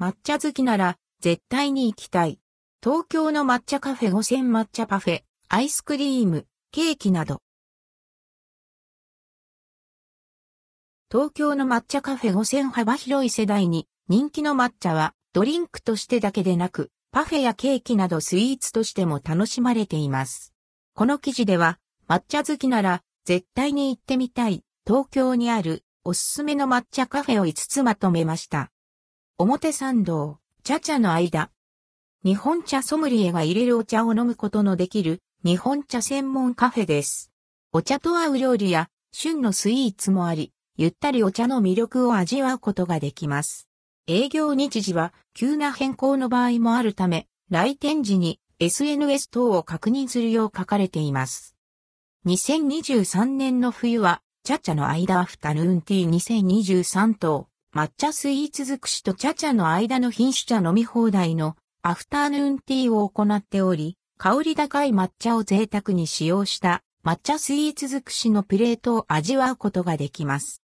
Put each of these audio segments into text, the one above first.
抹茶好きなら絶対に行きたい。東京の抹茶カフェ5000抹茶パフェ、アイスクリーム、ケーキなど。東京の抹茶カフェ5000幅広い世代に人気の抹茶はドリンクとしてだけでなくパフェやケーキなどスイーツとしても楽しまれています。この記事では抹茶好きなら絶対に行ってみたい東京にあるおすすめの抹茶カフェを5つまとめました。表参道、茶々の間。日本茶ソムリエが入れるお茶を飲むことのできる日本茶専門カフェです。お茶と合う料理や旬のスイーツもあり、ゆったりお茶の魅力を味わうことができます。営業日時は急な変更の場合もあるため、来店時に SNS 等を確認するよう書かれています。2023年の冬は、チャチャの間アフタヌーンティー2023と、抹茶スイーツ尽くしとチャチャの間の品種茶飲み放題のアフターヌーンティーを行っており、香り高い抹茶を贅沢に使用した抹茶スイーツ尽くしのプレートを味わうことができます。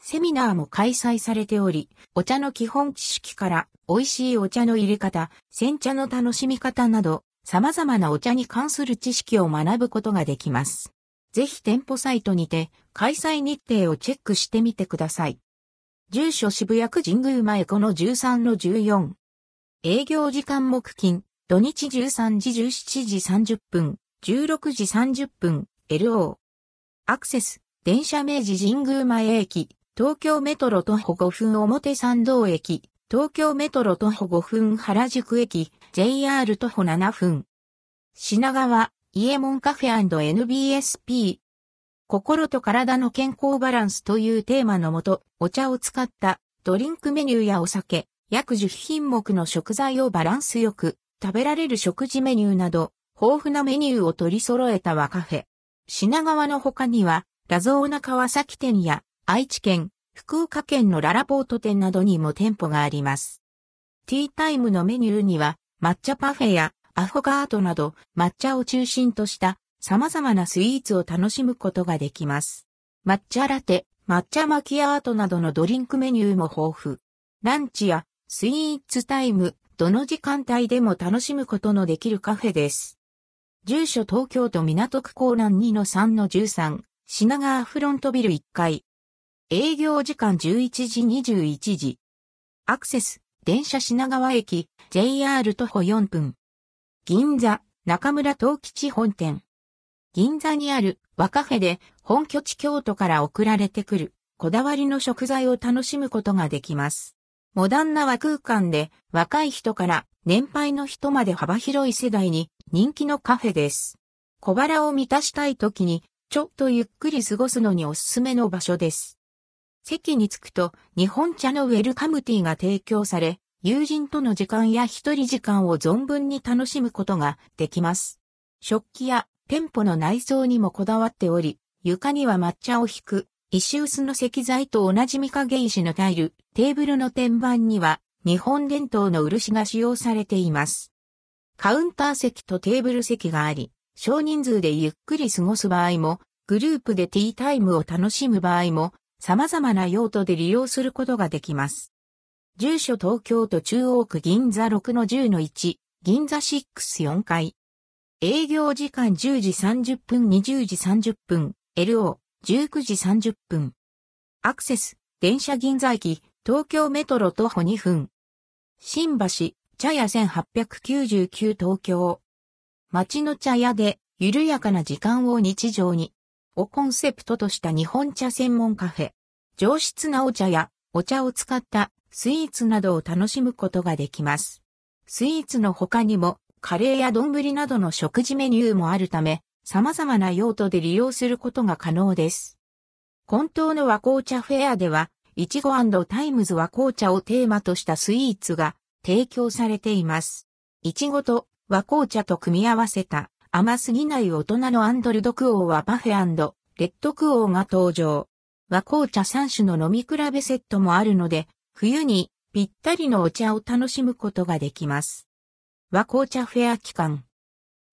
セミナーも開催されており、お茶の基本知識から美味しいお茶の入れ方、煎茶の楽しみ方など、様々なお茶に関する知識を学ぶことができます。ぜひ店舗サイトにて開催日程をチェックしてみてください。住所渋谷区神宮前この13の14。営業時間木金、土日13時17時30分、16時30分、LO。アクセス、電車明治神宮前駅、東京メトロ徒歩5分表参道駅、東京メトロ徒歩5分原宿駅、JR 徒歩7分。品川、イエモンカフェ &NBSP。心と体の健康バランスというテーマのもと、お茶を使ったドリンクメニューやお酒、約10品目の食材をバランスよく食べられる食事メニューなど、豊富なメニューを取り揃えた和カフェ。品川の他には、ラゾーナ川崎店や愛知県、福岡県のララポート店などにも店舗があります。ティータイムのメニューには抹茶パフェやアフォガートなど抹茶を中心とした様々なスイーツを楽しむことができます。抹茶ラテ、抹茶マキアートなどのドリンクメニューも豊富。ランチやスイーツタイム、どの時間帯でも楽しむことのできるカフェです。住所東京都港区港南2-3-13、品川フロントビル1階。営業時間11時21時。アクセス、電車品川駅、JR 徒歩4分。銀座、中村東吉本店。銀座にある和カフェで本拠地京都から送られてくるこだわりの食材を楽しむことができます。モダンな和空間で若い人から年配の人まで幅広い世代に人気のカフェです。小腹を満たしたい時にちょっとゆっくり過ごすのにおすすめの場所です。席に着くと日本茶のウェルカムティーが提供され、友人との時間や一人時間を存分に楽しむことができます。食器や店舗の内装にもこだわっており、床には抹茶を引く石臼の石材と同じ御影石のタイル、テーブルの天板には日本伝統の漆が使用されています。カウンター席とテーブル席があり、少人数でゆっくり過ごす場合も、グループでティータイムを楽しむ場合も、様々な用途で利用することができます。住所東京都中央区銀座6-10-1、銀座64階。営業時間10時30分20時30分、LO、19時30分。アクセス、電車銀座駅、東京メトロ徒歩2分。新橋、茶屋1899東京。街の茶屋で、緩やかな時間を日常に。をコンセプトとした日本茶専門カフェ。上質なお茶やお茶を使ったスイーツなどを楽しむことができます。スイーツの他にもカレーや丼などの食事メニューもあるため、様々な用途で利用することが可能です。本当の和紅茶フェアでは、いちごタイムズ和紅茶をテーマとしたスイーツが提供されています。いちごと和紅茶と組み合わせた甘すぎない大人のアンドルドクオーはパフェレッドクオーが登場。和紅茶3種の飲み比べセットもあるので、冬にぴったりのお茶を楽しむことができます。和紅茶フェア期間。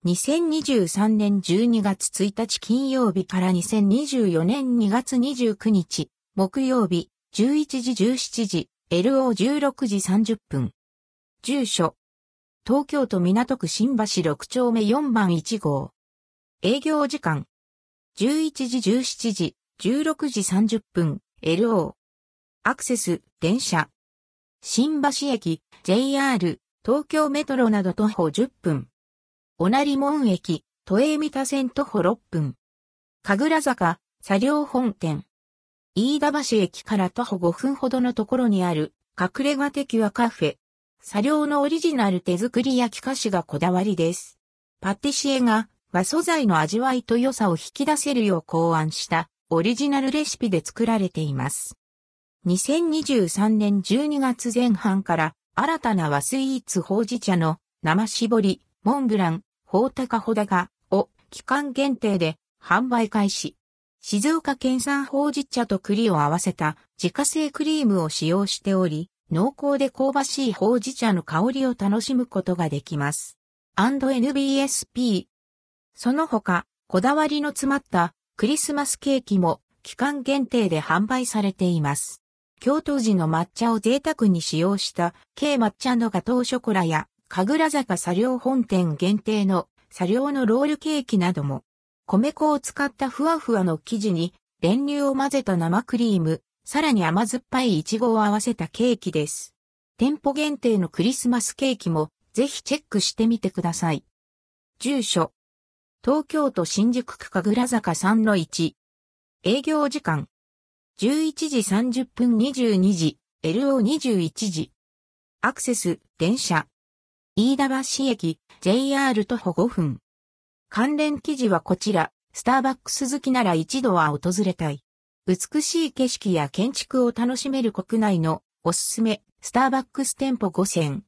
2023年12月1日金曜日から2024年2月29日木曜日11時17時 LO16 時30分。住所。東京都港区新橋6丁目4番1号。営業時間。11時17時、16時30分、LO。アクセス、電車。新橋駅、JR、東京メトロなど徒歩10分。おなり門駅、都営三田線徒歩6分。神楽坂、作業本店。飯田橋駅から徒歩5分ほどのところにある、隠れ家的はカフェ。作業のオリジナル手作り焼き菓子がこだわりです。パティシエが和素材の味わいと良さを引き出せるよう考案したオリジナルレシピで作られています。2023年12月前半から新たな和スイーツほうじ茶の生絞り、モンブラン、ほうたかほだかを期間限定で販売開始。静岡県産ほうじ茶と栗を合わせた自家製クリームを使用しており、濃厚で香ばしいほうじ茶の香りを楽しむことができます。&NBSP。その他、こだわりの詰まったクリスマスケーキも期間限定で販売されています。京都時の抹茶を贅沢に使用した軽抹茶のガトーショコラや神楽坂茶寮本店限定の茶寮のロールケーキなども米粉を使ったふわふわの生地に練乳を混ぜた生クリーム、さらに甘酸っぱいイチゴを合わせたケーキです。店舗限定のクリスマスケーキもぜひチェックしてみてください。住所。東京都新宿区神楽坂3-1。営業時間。11時30分22時、LO21 時。アクセス、電車。飯田橋駅、JR 徒歩5分。関連記事はこちら、スターバックス好きなら一度は訪れたい。美しい景色や建築を楽しめる国内のおすすめ、スターバックス店舗5000。